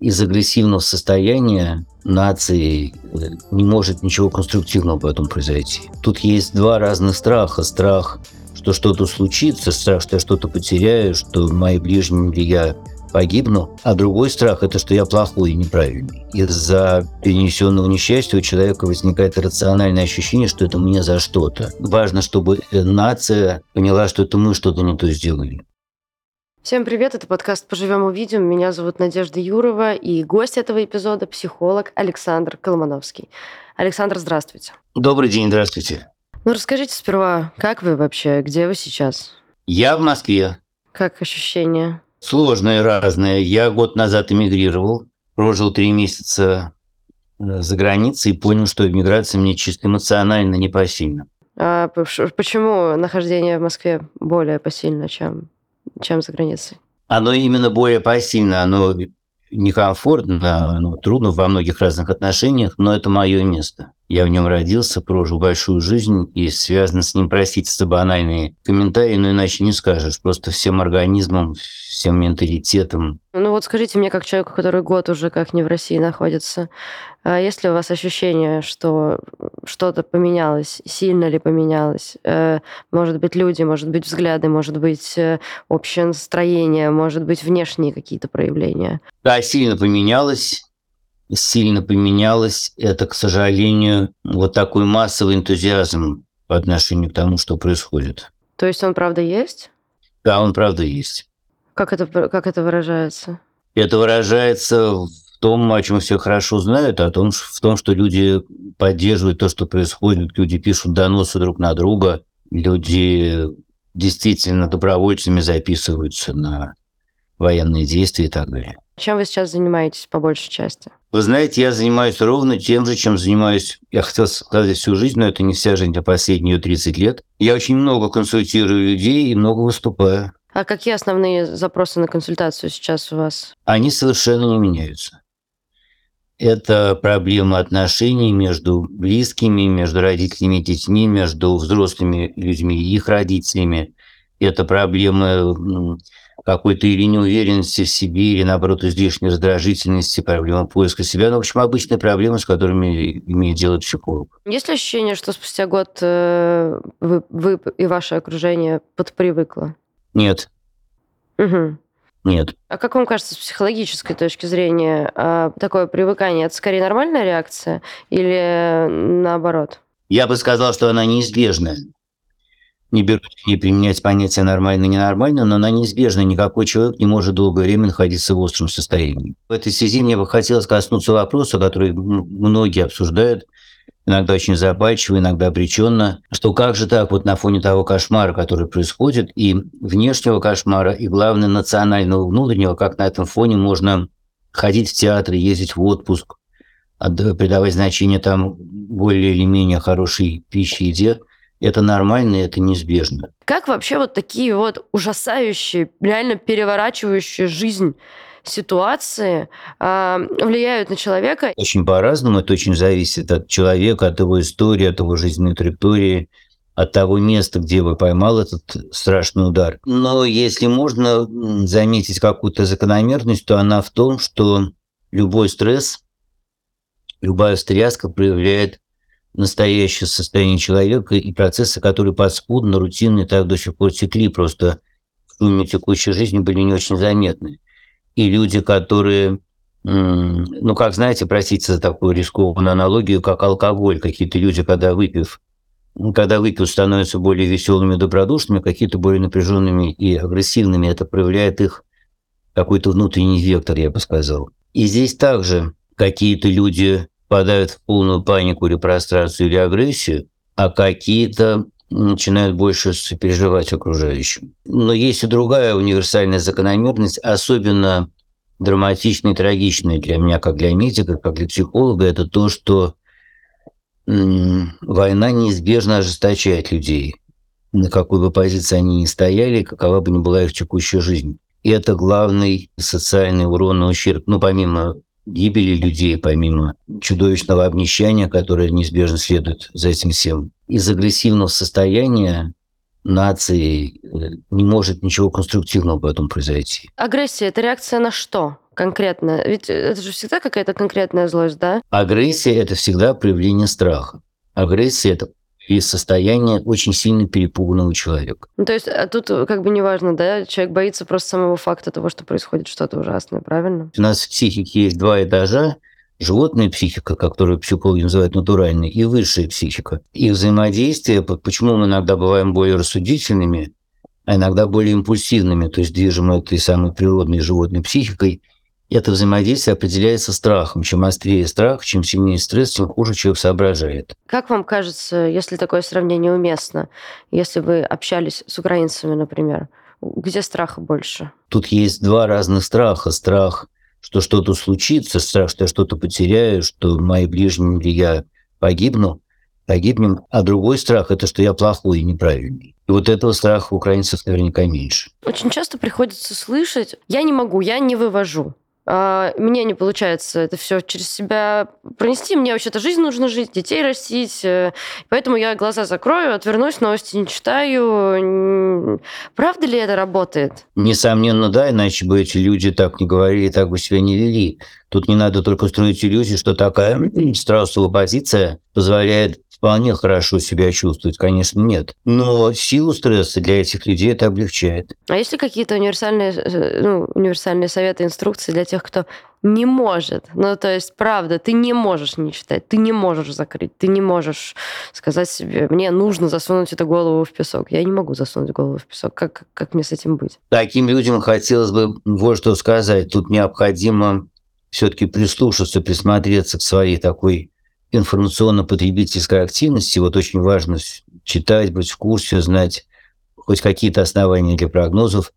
из агрессивного состояния нации э, не может ничего конструктивного в этом произойти. Тут есть два разных страха. Страх, что что-то случится, страх, что я что-то потеряю, что мои ближние или я погибну. А другой страх – это что я плохой и неправильный. Из-за перенесенного несчастья у человека возникает рациональное ощущение, что это мне за что-то. Важно, чтобы нация поняла, что это мы что-то не то сделали. Всем привет, это подкаст «Поживем увидим». Меня зовут Надежда Юрова, и гость этого эпизода – психолог Александр Колмановский. Александр, здравствуйте. Добрый день, здравствуйте. Ну, расскажите сперва, как вы вообще, где вы сейчас? Я в Москве. Как ощущения? Сложные, разные. Я год назад эмигрировал, прожил три месяца э, за границей и понял, что эмиграция мне чисто эмоционально непосильна. А почему нахождение в Москве более посильно, чем чем за границей? Оно именно более пассивно, оно некомфортно, оно трудно во многих разных отношениях, но это мое место. Я в нем родился, прожил большую жизнь, и связано с ним, простите за банальные комментарии, но иначе не скажешь. Просто всем организмом, всем менталитетом. Ну вот скажите мне, как человеку, который год уже как не в России находится, а есть ли у вас ощущение, что что-то поменялось, сильно ли поменялось? Э, может быть, люди, может быть, взгляды, может быть, э, общее настроение, может быть, внешние какие-то проявления? Да, сильно поменялось сильно поменялось. Это, к сожалению, вот такой массовый энтузиазм по отношению к тому, что происходит. То есть он правда есть? Да, он правда есть. Как это, как это выражается? Это выражается в том, о чем все хорошо знают, о том, в том, что люди поддерживают то, что происходит, люди пишут доносы друг на друга, люди действительно добровольцами записываются на военные действия и так далее. Чем вы сейчас занимаетесь по большей части? Вы знаете, я занимаюсь ровно тем же, чем занимаюсь, я хотел сказать, всю жизнь, но это не вся жизнь, а последние 30 лет. Я очень много консультирую людей и много выступаю. А какие основные запросы на консультацию сейчас у вас? Они совершенно не меняются. Это проблема отношений между близкими, между родителями и детьми, между взрослыми людьми и их родителями. Это проблемы какой-то или неуверенности в себе, или, наоборот, излишней раздражительности, проблема поиска себя. Ну, в общем, обычные проблемы, с которыми имеет дело психолог. Есть ли ощущение, что спустя год э, вы, вы и ваше окружение подпривыкло? Нет. Угу. Нет. А как вам кажется, с психологической точки зрения, а, такое привыкание – это скорее нормальная реакция или наоборот? Я бы сказал, что она неизбежная не берусь не применять понятие нормально и ненормально, но она неизбежна. Никакой человек не может долгое время находиться в остром состоянии. В этой связи мне бы хотелось коснуться вопроса, который многие обсуждают, иногда очень запальчиво, иногда обреченно, что как же так вот на фоне того кошмара, который происходит, и внешнего кошмара, и, главное, национального внутреннего, как на этом фоне можно ходить в театр, ездить в отпуск, придавать значение там более или менее хорошей пище, еде – это нормально, и это неизбежно. Как вообще вот такие вот ужасающие, реально переворачивающие жизнь ситуации э, вляют на человека? Очень по-разному. Это очень зависит от человека, от его истории, от его жизненной траектории, от того места, где вы поймал этот страшный удар. Но если можно заметить какую-то закономерность, то она в том, что любой стресс, любая встряска проявляет настоящее состояние человека и процессы, которые подспудно, рутинные, так до сих пор текли, просто в шуме текущей жизни были не очень заметны. И люди, которые, ну, как знаете, простите за такую рискованную аналогию, как алкоголь, какие-то люди, когда выпив, когда выпив, становятся более веселыми, добродушными, какие-то более напряженными и агрессивными, это проявляет их какой-то внутренний вектор, я бы сказал. И здесь также какие-то люди впадают в полную панику или прострацию или агрессию, а какие-то начинают больше сопереживать окружающим. Но есть и другая универсальная закономерность, особенно драматичная и трагичная для меня, как для медика, как для психолога, это то, что война неизбежно ожесточает людей, на какой бы позиции они ни стояли, какова бы ни была их текущая жизнь. И это главный социальный урон и ущерб, ну, помимо гибели людей, помимо чудовищного обнищания, которое неизбежно следует за этим всем. Из агрессивного состояния нации э, не может ничего конструктивного в этом произойти. Агрессия – это реакция на что? конкретно? Ведь это же всегда какая-то конкретная злость, да? Агрессия – это всегда проявление страха. Агрессия – это и состояние очень сильно перепуганного человека. Ну, то есть а тут э, как бы неважно, да, человек боится просто самого факта того, что происходит что-то ужасное, правильно? У нас в психике есть два этажа, животная психика, которую психологи называют натуральной, и высшая психика. Их взаимодействие, почему мы иногда бываем более рассудительными, а иногда более импульсивными, то есть движимы этой самой природной животной психикой, это взаимодействие определяется страхом. Чем острее страх, чем сильнее стресс, тем хуже человек соображает. Как вам кажется, если такое сравнение уместно, если вы общались с украинцами, например, где страха больше? Тут есть два разных страха. Страх, что что-то случится, страх, что я что-то потеряю, что мои ближние или я погибну, погибнем. А другой страх – это что я плохой и неправильный. И вот этого страха у украинцев наверняка меньше. Очень часто приходится слышать «я не могу, я не вывожу». А, мне не получается это все через себя пронести. Мне вообще-то жизнь нужно жить, детей растить. Э, поэтому я глаза закрою, отвернусь, новости не читаю. Правда ли это работает? Несомненно, да, иначе бы эти люди так не говорили, так бы себя не вели. Тут не надо только строить иллюзии, что такая страусовая позиция позволяет вполне хорошо себя чувствовать, конечно, нет. Но силу стресса для этих людей это облегчает. А есть ли какие-то универсальные, э, ну, универсальные советы, инструкции для тех, кто не может. Ну, то есть, правда, ты не можешь не читать, ты не можешь закрыть, ты не можешь сказать себе, мне нужно засунуть эту голову в песок. Я не могу засунуть голову в песок. Как, как мне с этим быть? Таким людям хотелось бы вот что сказать. Тут необходимо все-таки прислушаться, присмотреться к своей такой информационно-потребительской активности, вот очень важно читать, быть в курсе, знать хоть какие-то основания для прогнозов.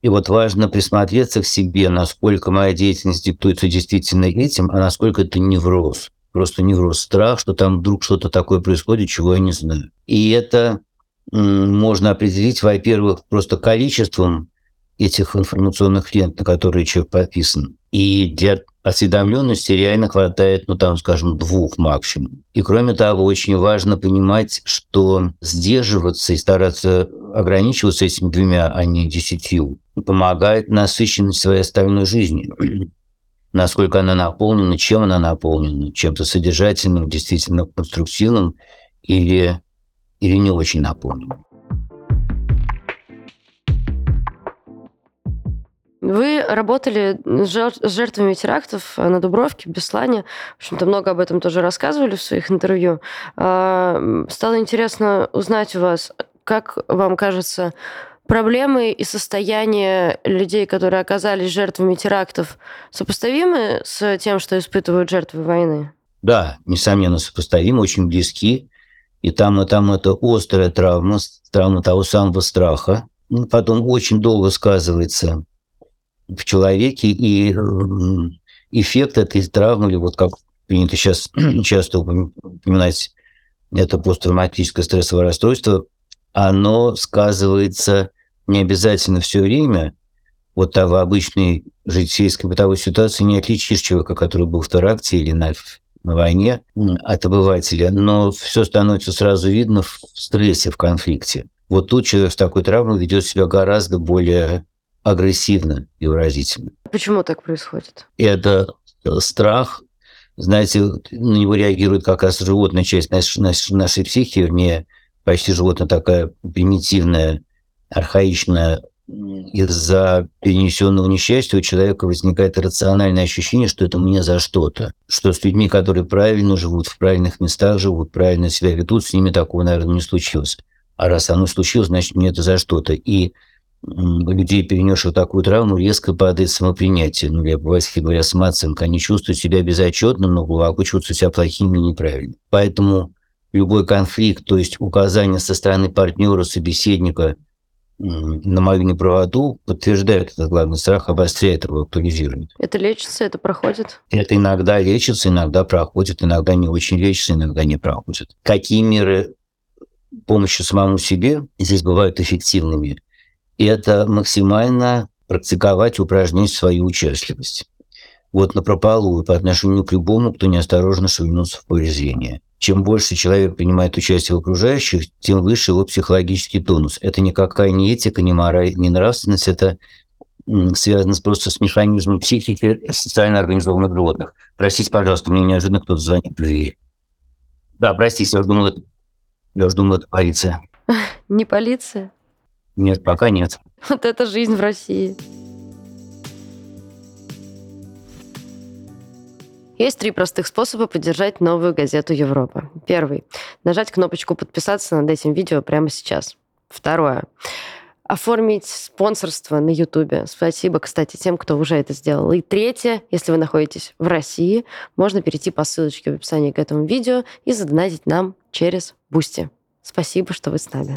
И вот важно присмотреться к себе, насколько моя деятельность диктуется действительно этим, а насколько это невроз. Просто невроз, страх, что там вдруг что-то такое происходит, чего я не знаю. И это можно определить, во-первых, просто количеством этих информационных лент, на которые человек подписан. И для осведомленности реально хватает, ну там, скажем, двух максимум. И кроме того, очень важно понимать, что сдерживаться и стараться ограничиваться этими двумя, а не десятью, помогает насыщенность своей остальной жизни. Насколько она наполнена, чем она наполнена, чем-то содержательным, действительно конструктивным или, или не очень наполненным. Вы работали с жертвами терактов на Дубровке, в Беслане. В общем-то, много об этом тоже рассказывали в своих интервью. А, стало интересно узнать у вас, как вам кажется, проблемы и состояние людей, которые оказались жертвами терактов, сопоставимы с тем, что испытывают жертвы войны? Да, несомненно, сопоставимы, очень близки. И там, и там это острая травма, травма того самого страха. Потом очень долго сказывается в человеке, и эффект этой травмы, или вот как принято сейчас часто упоминать, это посттравматическое стрессовое расстройство, оно сказывается не обязательно все время. Вот а в обычной житейской бытовой ситуации не отличишь человека, который был в теракте или на, на войне от обывателя, но все становится сразу видно в стрессе, в конфликте. Вот тут человек с такой травмой ведет себя гораздо более агрессивно и выразительно. Почему так происходит? Это страх, знаете, на него реагирует как раз животная часть нашей, нашей, нашей психики, вернее, почти животная такая примитивная, архаичная. Из-за перенесенного несчастья у человека возникает рациональное ощущение, что это мне за что-то. Что с людьми, которые правильно живут, в правильных местах живут, правильно себя ведут, с ними такого, наверное, не случилось. А раз оно случилось, значит, мне это за что-то. И людей, перенесших такую травму, резко падает самопринятие. Ну, я по-васильски говоря, самооценка. Они чувствуют себя безотчетным, но глубоко чувствуют себя плохими и неправильными. Поэтому любой конфликт, то есть указание со стороны партнера, собеседника на мою неправоту, подтверждает этот главный страх, обостряет его, актуализирует. Это лечится, это проходит? Это иногда лечится, иногда проходит, иногда не очень лечится, иногда не проходит. Какие меры помощи самому себе здесь бывают эффективными? Это максимально практиковать, упражнять свою участливость. Вот на прополу по отношению к любому, кто неосторожно шевельнулся в поле зрения. Чем больше человек принимает участие в окружающих, тем выше его психологический тонус. Это никакая не этика, не мораль, не нравственность, это связано просто с механизмом психики социально организованных животных. Простите, пожалуйста, мне неожиданно кто-то звонит в дверь. Да, простите, я думал, это, я думал, это полиция. Не полиция? Нет, пока нет. Вот это жизнь в России. Есть три простых способа поддержать новую газету Европа. Первый. Нажать кнопочку «Подписаться» над этим видео прямо сейчас. Второе. Оформить спонсорство на Ютубе. Спасибо, кстати, тем, кто уже это сделал. И третье. Если вы находитесь в России, можно перейти по ссылочке в описании к этому видео и задонатить нам через Boosty. Спасибо, что вы с нами.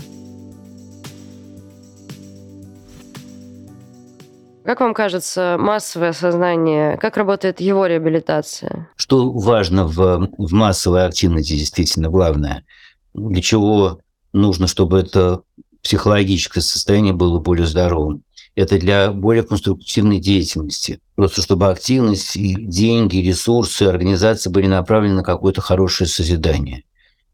Как вам кажется, массовое сознание, как работает его реабилитация? Что важно в, в массовой активности, действительно, главное, для чего нужно, чтобы это психологическое состояние было более здоровым. Это для более конструктивной деятельности. Просто чтобы активность, и деньги, ресурсы, организации были направлены на какое-то хорошее созидание.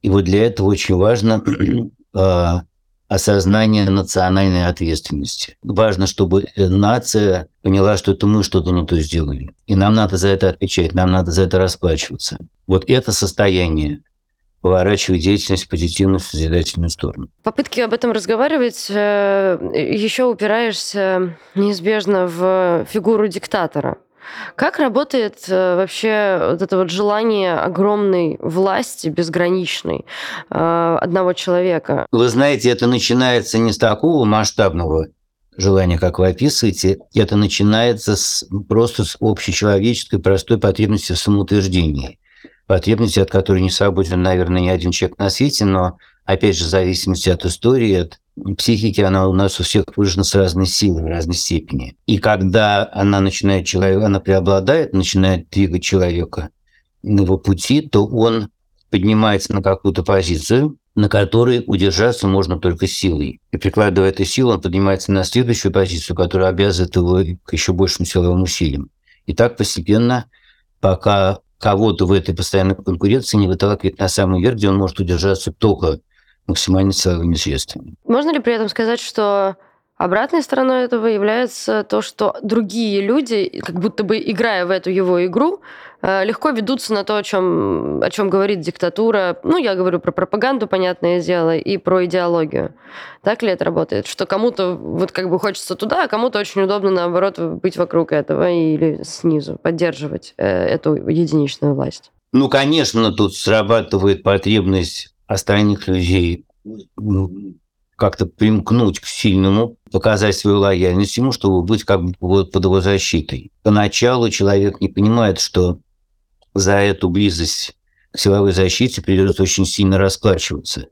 И вот для этого очень важно а, осознание национальной ответственности. Важно, чтобы нация поняла, что это мы что-то не то сделали. И нам надо за это отвечать, нам надо за это расплачиваться. Вот это состояние поворачивает деятельность в позитивную созидательную сторону. Попытки об этом разговаривать э, еще упираешься неизбежно в фигуру диктатора. Как работает э, вообще вот это вот желание огромной власти, безграничной, э, одного человека? Вы знаете, это начинается не с такого масштабного желания, как вы описываете, это начинается с, просто с общечеловеческой простой потребности в самоутверждении. Потребности, от которой не свободен, наверное, ни один человек на свете, но, опять же, в зависимости от истории, от психики, она у нас у всех выражена с разной силой, в разной степени. И когда она начинает человек, она преобладает, начинает двигать человека на его пути, то он поднимается на какую-то позицию, на которой удержаться можно только силой. И прикладывая эту силу, он поднимается на следующую позицию, которая обязывает его к еще большим силовым усилиям. И так постепенно, пока кого-то в этой постоянной конкуренции не выталкивает на самый верх, где он может удержаться только максимально силовыми средствами. Можно ли при этом сказать, что Обратной стороной этого является то, что другие люди, как будто бы играя в эту его игру, э, легко ведутся на то, о чем, о чем говорит диктатура. Ну, я говорю про пропаганду, понятное дело, и про идеологию. Так ли это работает? Что кому-то вот как бы хочется туда, а кому-то очень удобно, наоборот, быть вокруг этого или снизу, поддерживать э, эту единичную власть? Ну, конечно, тут срабатывает потребность остальных людей ну, как-то примкнуть к сильному, показать свою лояльность ему, чтобы быть как бы под его защитой. Поначалу человек не понимает, что за эту близость к силовой защите придется очень сильно расплачиваться.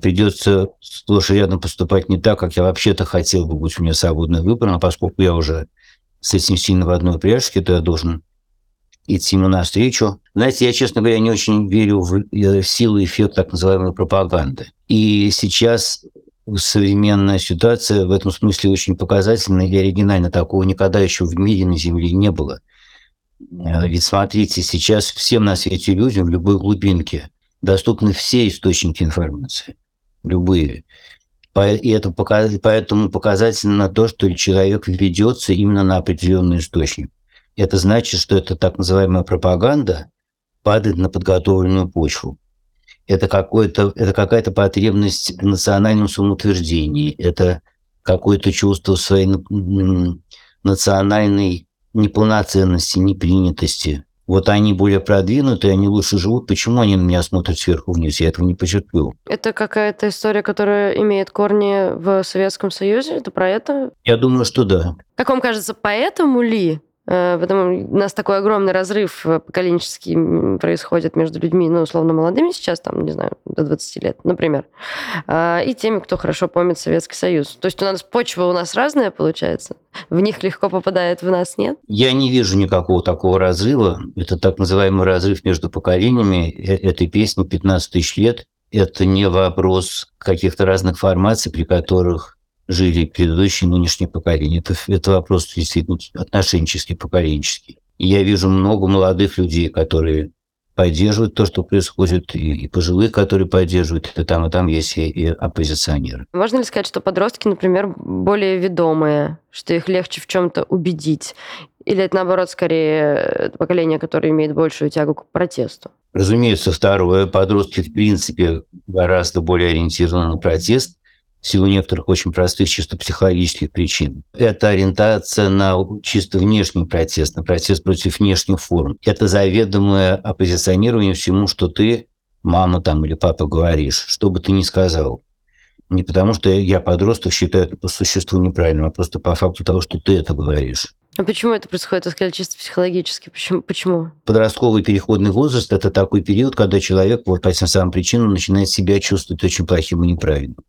Придется сплошь и рядом поступать не так, как я вообще-то хотел бы, быть у меня свободный выбор, но поскольку я уже с этим сильно в одной пряжке, то я должен идти ему навстречу. Знаете, я, честно говоря, не очень верю в э, силу и эффект так называемой пропаганды. И сейчас современная ситуация в этом смысле очень показательна и оригинальна. Такого никогда еще в мире на Земле не было. Э, ведь смотрите, сейчас всем на свете людям в любой глубинке доступны все источники информации. Любые. И это поэтому показательно то, что человек ведется именно на определенный источник. Это значит, что это так называемая пропаганда падает на подготовленную почву. Это, какое-то, это какая-то потребность в национальном самоутверждении, это какое-то чувство своей национальной неполноценности, непринятости. Вот они более продвинутые, они лучше живут. Почему они на меня смотрят сверху вниз? Я этого не почерпнул. Это какая-то история, которая имеет корни в Советском Союзе? Это про это? Я думаю, что да. Как вам кажется, поэтому ли Э, потому у нас такой огромный разрыв э, поколенческий происходит между людьми, ну, условно, молодыми сейчас, там, не знаю, до 20 лет, например, а, и теми, кто хорошо помнит Советский Союз. То есть у нас почва у нас разная, получается? В них легко попадает, в нас нет? Я не вижу никакого такого разрыва. Это так называемый разрыв между поколениями. Э, этой песни 15 тысяч лет. Это не вопрос каких-то разных формаций, при которых жили предыдущие нынешние поколения. Это, это вопрос действительно отношенческий, поколенческий. И я вижу много молодых людей, которые поддерживают то, что происходит, и, и пожилые, которые поддерживают, и там, и там есть и, и оппозиционеры. Можно ли сказать, что подростки, например, более ведомые, что их легче в чем-то убедить? Или это, наоборот, скорее поколение, которое имеет большую тягу к протесту? Разумеется, второе. Подростки, в принципе, гораздо более ориентированы на протест в силу некоторых очень простых чисто психологических причин. Это ориентация на чисто внешний протест, на протест против внешних форм. Это заведомое оппозиционирование всему, что ты, мама там или папа, говоришь, что бы ты ни сказал. Не потому, что я подросток считаю это по существу неправильным, а просто по факту того, что ты это говоришь. А почему это происходит, я сказали, чисто психологически? Почему? почему? Подростковый переходный возраст – это такой период, когда человек вот по этим самым причинам начинает себя чувствовать очень плохим и неправильным.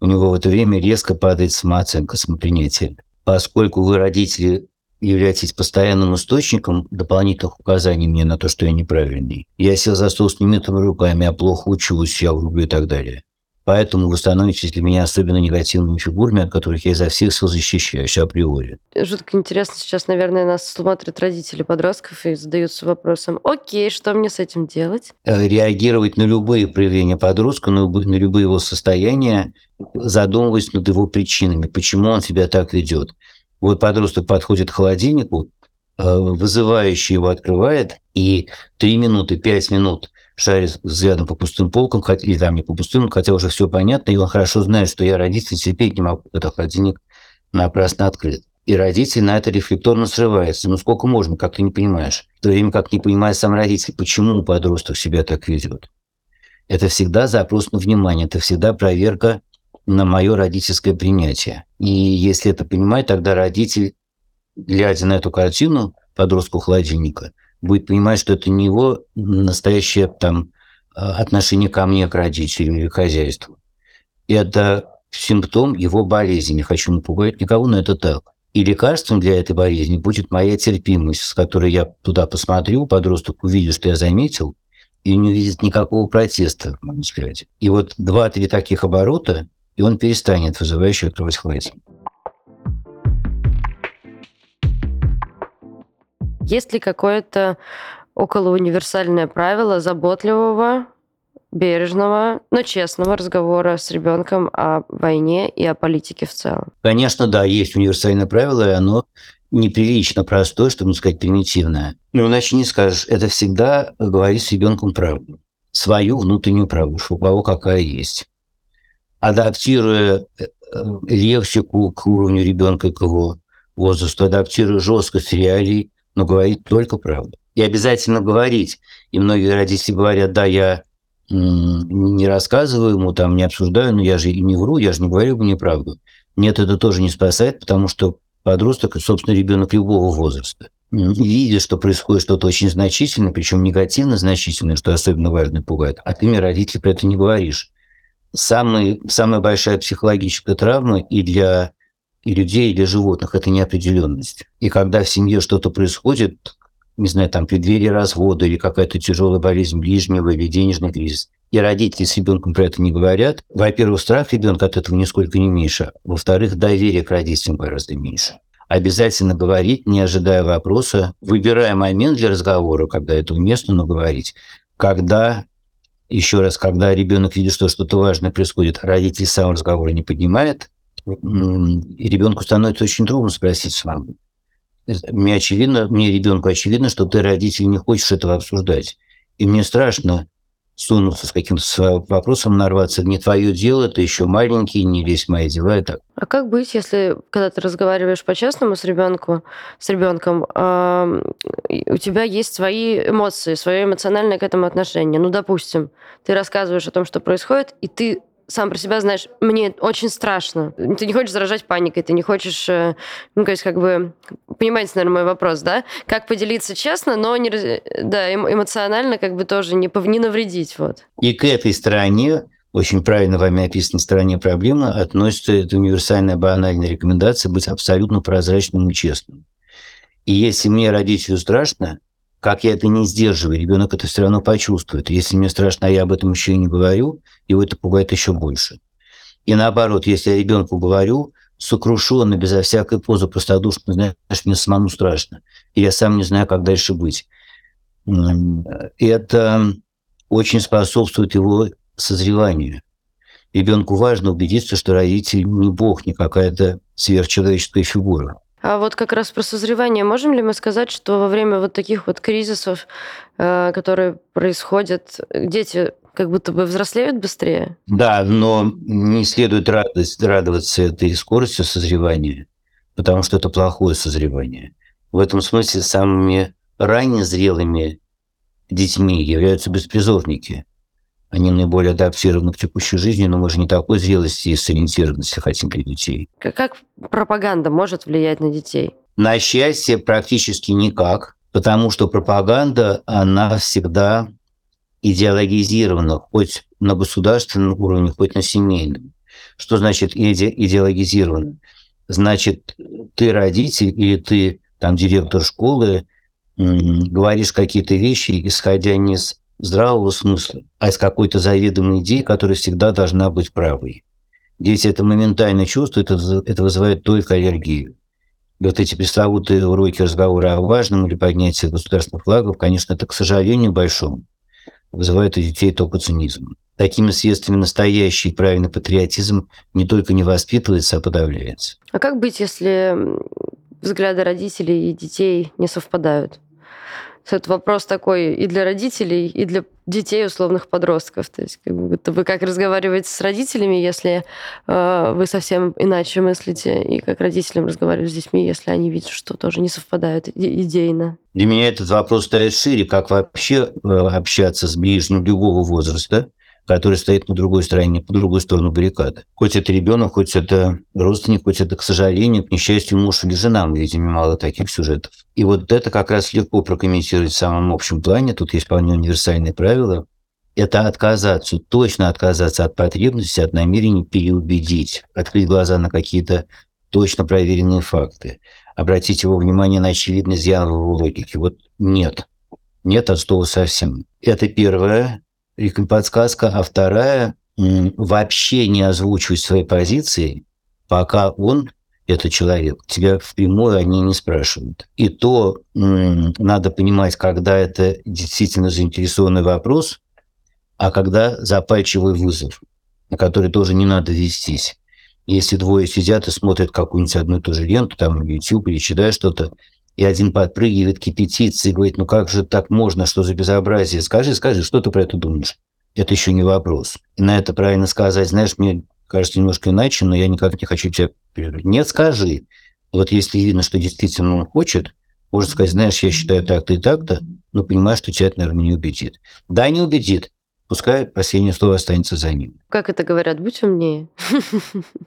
У него в это время резко падает самооценка, самопринятие. Поскольку вы, родители, являетесь постоянным источником дополнительных указаний мне на то, что я неправильный. Я сел за стол с немытыми руками, я плохо учусь, я люблю и так далее. Поэтому вы становитесь для меня особенно негативными фигурами, от которых я изо всех сил защищаюсь априори. Жутко интересно, сейчас, наверное, нас смотрят родители подростков и задаются вопросом, окей, что мне с этим делать? Э, реагировать на любые проявления подростка, на любые его состояния, задумываясь над его причинами, почему он себя так ведет. Вот подросток подходит к холодильнику, э, вызывающий его открывает, и три минуты, пять минут шарит взглядом по пустым полкам, или там не по пустым, хотя уже все понятно, и он хорошо знает, что я родитель терпеть не могу, когда холодильник напрасно открыт. И родитель на это рефлекторно срывается. Ну сколько можно, как ты не понимаешь? В то время как не понимает сам родитель, почему подросток себя так ведет. Это всегда запрос на внимание, это всегда проверка на мое родительское принятие. И если это понимает, тогда родитель, глядя на эту картину подростку холодильника, будет понимать, что это не его настоящее там а, отношение ко мне, к родителям или к хозяйству. Это симптом его болезни. Не хочу напугать никого, но это так. И лекарством для этой болезни будет моя терпимость, с которой я туда посмотрю, подросток увидит, что я заметил, и не увидит никакого протеста, моем взгляде. И вот два-три таких оборота, и он перестанет вызывающе открывать холодильник. Есть ли какое-то около универсальное правило заботливого, бережного, но честного разговора с ребенком о войне и о политике в целом? Конечно, да, есть универсальное правило, и оно неприлично простое, чтобы не сказать примитивное. Но иначе не скажешь. Это всегда говорить с ребенком правду. Свою внутреннюю правду, у кого какая есть. Адаптируя э, э, лексику к уровню ребенка, к его возрасту, адаптируя жесткость реалий, но говорить только правду. И обязательно говорить. И многие родители говорят, да, я не рассказываю ему, там, не обсуждаю, но я же и не вру, я же не говорю ему неправду. Нет, это тоже не спасает, потому что подросток, собственно, ребенок любого возраста, видя, что происходит что-то очень значительное, причем негативно значительное, что особенно важно пугает, а ты мне, родитель, про это не говоришь. Самый, самая большая психологическая травма и для и людей, и для животных – это неопределенность. И когда в семье что-то происходит, не знаю, там преддверие развода или какая-то тяжелая болезнь ближнего или денежный кризис, и родители с ребенком про это не говорят, во-первых, страх ребенка от этого нисколько не меньше, во-вторых, доверие к родителям гораздо меньше. Обязательно говорить, не ожидая вопроса, выбирая момент для разговора, когда это уместно, но говорить. Когда, еще раз, когда ребенок видит, что что-то важное происходит, родитель сам разговора не поднимает, и ребенку становится очень трудно спросить с мамой. Мне очевидно, мне ребенку очевидно, что ты, родитель, не хочешь этого обсуждать. И мне страшно сунуться с каким-то вопросом, нарваться. Не твое дело, ты еще маленький, не лезь в мои дела. Это... А как быть, если, когда ты разговариваешь по-честному с ребенком, с ребенком, э, у тебя есть свои эмоции, свое эмоциональное к этому отношение. Ну, допустим, ты рассказываешь о том, что происходит, и ты сам про себя знаешь, мне очень страшно. Ты не хочешь заражать паникой, ты не хочешь, э, ну, то есть, как бы, понимаете, наверное, мой вопрос, да? Как поделиться честно, но не, да, эмоционально как бы тоже не, не навредить, вот. И к этой стороне, очень правильно вами описанной стороне проблемы, относится эта универсальная банальная рекомендация быть абсолютно прозрачным и честным. И если мне, родителю, страшно, как я это не сдерживаю, ребенок это все равно почувствует. Если мне страшно, я об этом еще и не говорю, его это пугает еще больше. И наоборот, если я ребенку говорю, сокрушенно, безо всякой позы, простодушно, знаешь, мне самому страшно. И я сам не знаю, как дальше быть. это очень способствует его созреванию. Ребенку важно убедиться, что родитель не бог, не какая-то сверхчеловеческая фигура. А вот как раз про созревание. Можем ли мы сказать, что во время вот таких вот кризисов, э, которые происходят, дети как будто бы взрослеют быстрее? Да, но не следует радость, радоваться этой скоростью созревания, потому что это плохое созревание. В этом смысле самыми ранее зрелыми детьми являются беспризорники. Они наиболее адаптированы к текущей жизни, но мы же не такой зрелости и сориентированности хотим для детей. Как, пропаганда может влиять на детей? На счастье практически никак, потому что пропаганда, она всегда идеологизирована, хоть на государственном уровне, хоть на семейном. Что значит иде идеологизировано? Значит, ты родитель или ты там директор школы, говоришь какие-то вещи, исходя не из здравого смысла, а из какой-то заведомой идеи, которая всегда должна быть правой. Дети это моментально чувствуют, это, это вызывает только аллергию. И вот эти пресловутые уроки разговора о важном или поднятии государственных флагов, конечно, это, к сожалению, большому, вызывает у детей только цинизм. Такими следствиями настоящий правильный патриотизм не только не воспитывается, а подавляется. А как быть, если взгляды родителей и детей не совпадают? Это вопрос такой и для родителей, и для детей условных подростков. То есть как будто вы как разговариваете с родителями, если э, вы совсем иначе мыслите, и как родителям разговаривать с детьми, если они видят, что тоже не совпадают идейно. Для меня этот вопрос стоит шире, как вообще э, общаться с ближним любого возраста, который стоит на другой стороне, по другой сторону баррикады. Хоть это ребенок, хоть это родственник, хоть это, к сожалению, к несчастью, муж или жена, мы видим немало таких сюжетов. И вот это как раз легко прокомментировать в самом общем плане. Тут есть вполне универсальные правила. Это отказаться, точно отказаться от потребности, от намерения переубедить, открыть глаза на какие-то точно проверенные факты, обратить его внимание на очевидный изъян в логике. Вот нет. Нет от слова совсем. Это первое подсказка, а вторая вообще не озвучивать свои позиции, пока он, этот человек, тебя впрямую они не спрашивают. И то надо понимать, когда это действительно заинтересованный вопрос, а когда запальчивый вызов, на который тоже не надо вестись. Если двое сидят и смотрят какую-нибудь одну и ту же ленту, там, YouTube или читают что-то, и один подпрыгивает, кипятится и говорит, ну как же так можно, что за безобразие? Скажи, скажи, что ты про это думаешь? Это еще не вопрос. И на это правильно сказать, знаешь, мне кажется немножко иначе, но я никак не хочу тебя перерывать. Нет, скажи. Вот если видно, что действительно он хочет, можно сказать, знаешь, я считаю так-то и так-то, но понимаю, что тебя это, наверное, не убедит. Да, не убедит. Пускай последнее слово останется за ним. Как это говорят? Будь умнее.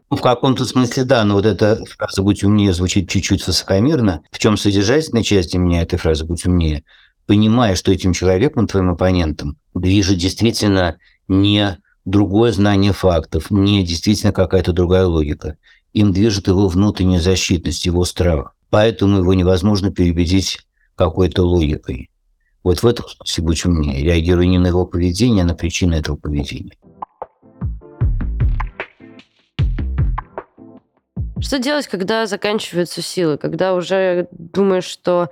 Ну, в каком-то смысле да, но вот эта фраза «будь умнее» звучит чуть-чуть высокомерно. В чем содержательная часть для меня этой фразы «будь умнее»? Понимая, что этим человеком, твоим оппонентом, движет действительно не другое знание фактов, не действительно какая-то другая логика. Им движет его внутренняя защитность, его страх. Поэтому его невозможно переубедить какой-то логикой. Вот в этом смысле будь умнее. Реагируй не на его поведение, а на причины этого поведения. Что делать, когда заканчиваются силы, когда уже думаешь, что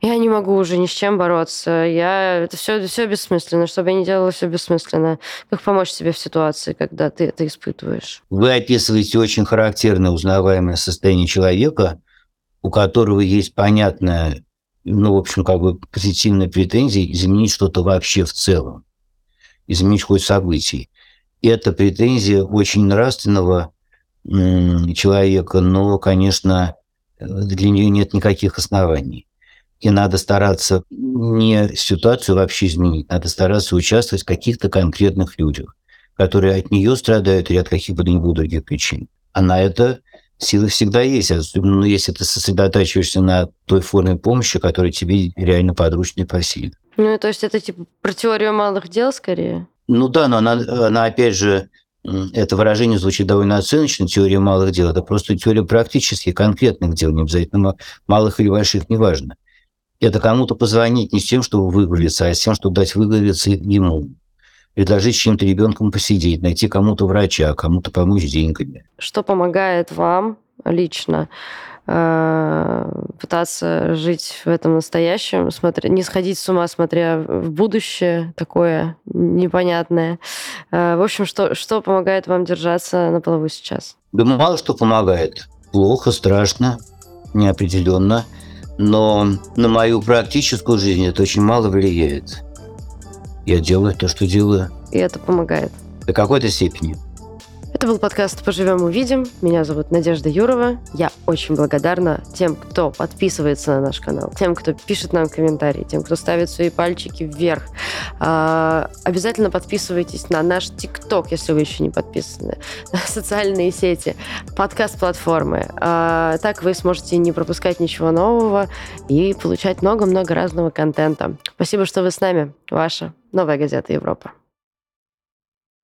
я не могу уже ни с чем бороться, я это все, все бессмысленно, чтобы я не делала все бессмысленно. Как помочь себе в ситуации, когда ты это испытываешь? Вы описываете очень характерное узнаваемое состояние человека, у которого есть понятная ну, в общем, как бы позитивные претензии изменить что-то вообще в целом, изменить хоть событий. Это претензия очень нравственного человека, но, конечно, для нее нет никаких оснований. И надо стараться не ситуацию вообще изменить, надо стараться участвовать в каких-то конкретных людях, которые от нее страдают или от каких бы то ни было других причин. А на это силы всегда есть, особенно ну, если ты сосредотачиваешься на той форме помощи, которая тебе реально подручна и по силе. Ну, то есть это типа про теорию малых дел скорее? Ну да, но она, она опять же, это выражение звучит довольно оценочно, теория малых дел. Это просто теория практически конкретных дел, не обязательно малых или больших, неважно. Это кому-то позвонить не с тем, чтобы выговориться, а с тем, чтобы дать выговориться ему предложить с чем-то ребенком посидеть, найти кому-то врача, кому-то помочь деньгами. Что помогает вам лично э, пытаться жить в этом настоящем, смотря, не сходить с ума, смотря в будущее такое непонятное. Э, в общем, что, что помогает вам держаться на плаву сейчас? Да мало что помогает. Плохо, страшно, неопределенно. Но на мою практическую жизнь это очень мало влияет. Я делаю то, что делаю. И это помогает. До какой-то степени. Это был подкаст «Поживем, увидим». Меня зовут Надежда Юрова. Я очень благодарна тем, кто подписывается на наш канал, тем, кто пишет нам комментарии, тем, кто ставит свои пальчики вверх. А, обязательно подписывайтесь на наш ТикТок, если вы еще не подписаны, на социальные сети, подкаст-платформы. А, так вы сможете не пропускать ничего нового и получать много-много разного контента. Спасибо, что вы с нами. Ваша новая газета Европа.